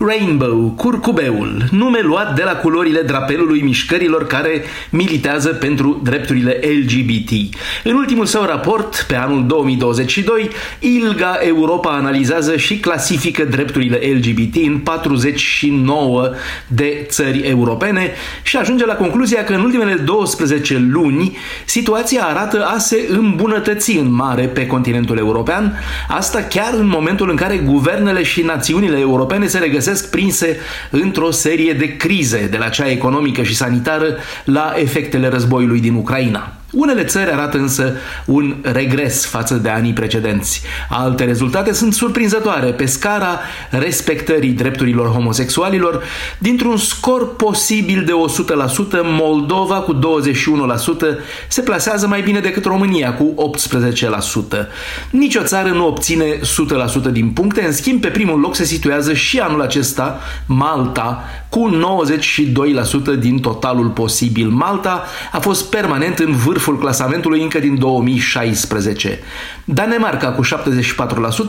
Rainbow, curcubeul, nume luat de la culorile drapelului mișcărilor care militează pentru drepturile LGBT. În ultimul său raport, pe anul 2022, ILGA Europa analizează și clasifică drepturile LGBT în 49 de țări europene și ajunge la concluzia că în ultimele 12 luni situația arată a se îmbunătăți în mare pe continentul european, asta chiar în momentul în care guvernele și națiunile europene se regăsesc găsesc prinse într-o serie de crize, de la cea economică și sanitară la efectele războiului din Ucraina. Unele țări arată însă un regres față de anii precedenți. Alte rezultate sunt surprinzătoare pe scara respectării drepturilor homosexualilor. Dintr-un scor posibil de 100%, Moldova cu 21% se plasează mai bine decât România cu 18%. Nici o țară nu obține 100% din puncte, în schimb pe primul loc se situează și anul acesta Malta cu 92% din totalul posibil. Malta a fost permanent în vârf vârful clasamentului încă din 2016. Danemarca cu 74%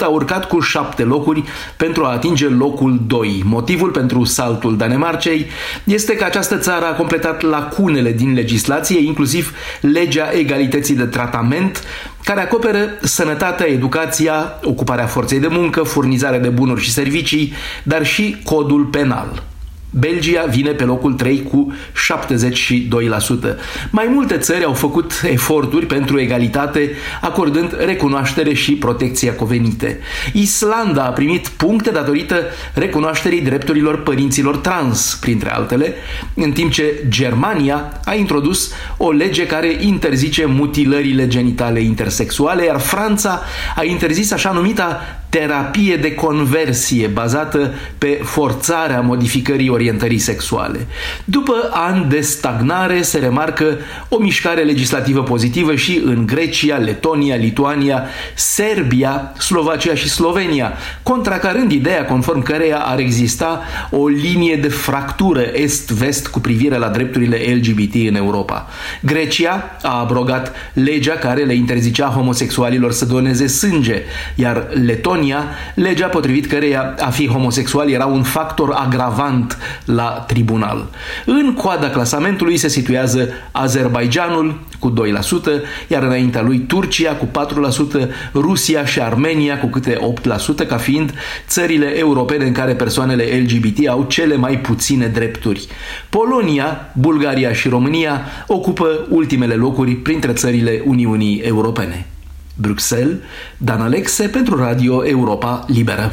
a urcat cu 7 locuri pentru a atinge locul 2. Motivul pentru saltul Danemarcei este că această țară a completat lacunele din legislație, inclusiv legea egalității de tratament, care acoperă sănătatea, educația, ocuparea forței de muncă, furnizarea de bunuri și servicii, dar și codul penal. Belgia vine pe locul 3 cu 72%. Mai multe țări au făcut eforturi pentru egalitate, acordând recunoaștere și protecția covenite. Islanda a primit puncte datorită recunoașterii drepturilor părinților trans, printre altele, în timp ce Germania a introdus o lege care interzice mutilările genitale intersexuale, iar Franța a interzis așa numita terapie de conversie bazată pe forțarea modificării orientării sexuale. După ani de stagnare se remarcă o mișcare legislativă pozitivă și în Grecia, Letonia, Lituania, Serbia, Slovacia și Slovenia, contracarând ideea conform căreia ar exista o linie de fractură est-vest cu privire la drepturile LGBT în Europa. Grecia a abrogat legea care le interzicea homosexualilor să doneze sânge, iar Letonia Polonia, legea potrivit căreia a fi homosexual era un factor agravant la tribunal. În coada clasamentului se situează Azerbaijanul cu 2%, iar înaintea lui Turcia cu 4%, Rusia și Armenia cu câte 8%, ca fiind țările europene în care persoanele LGBT au cele mai puține drepturi. Polonia, Bulgaria și România ocupă ultimele locuri printre țările Uniunii Europene. Bruxelles, Dan Alexe pentru Radio Europa Liberă.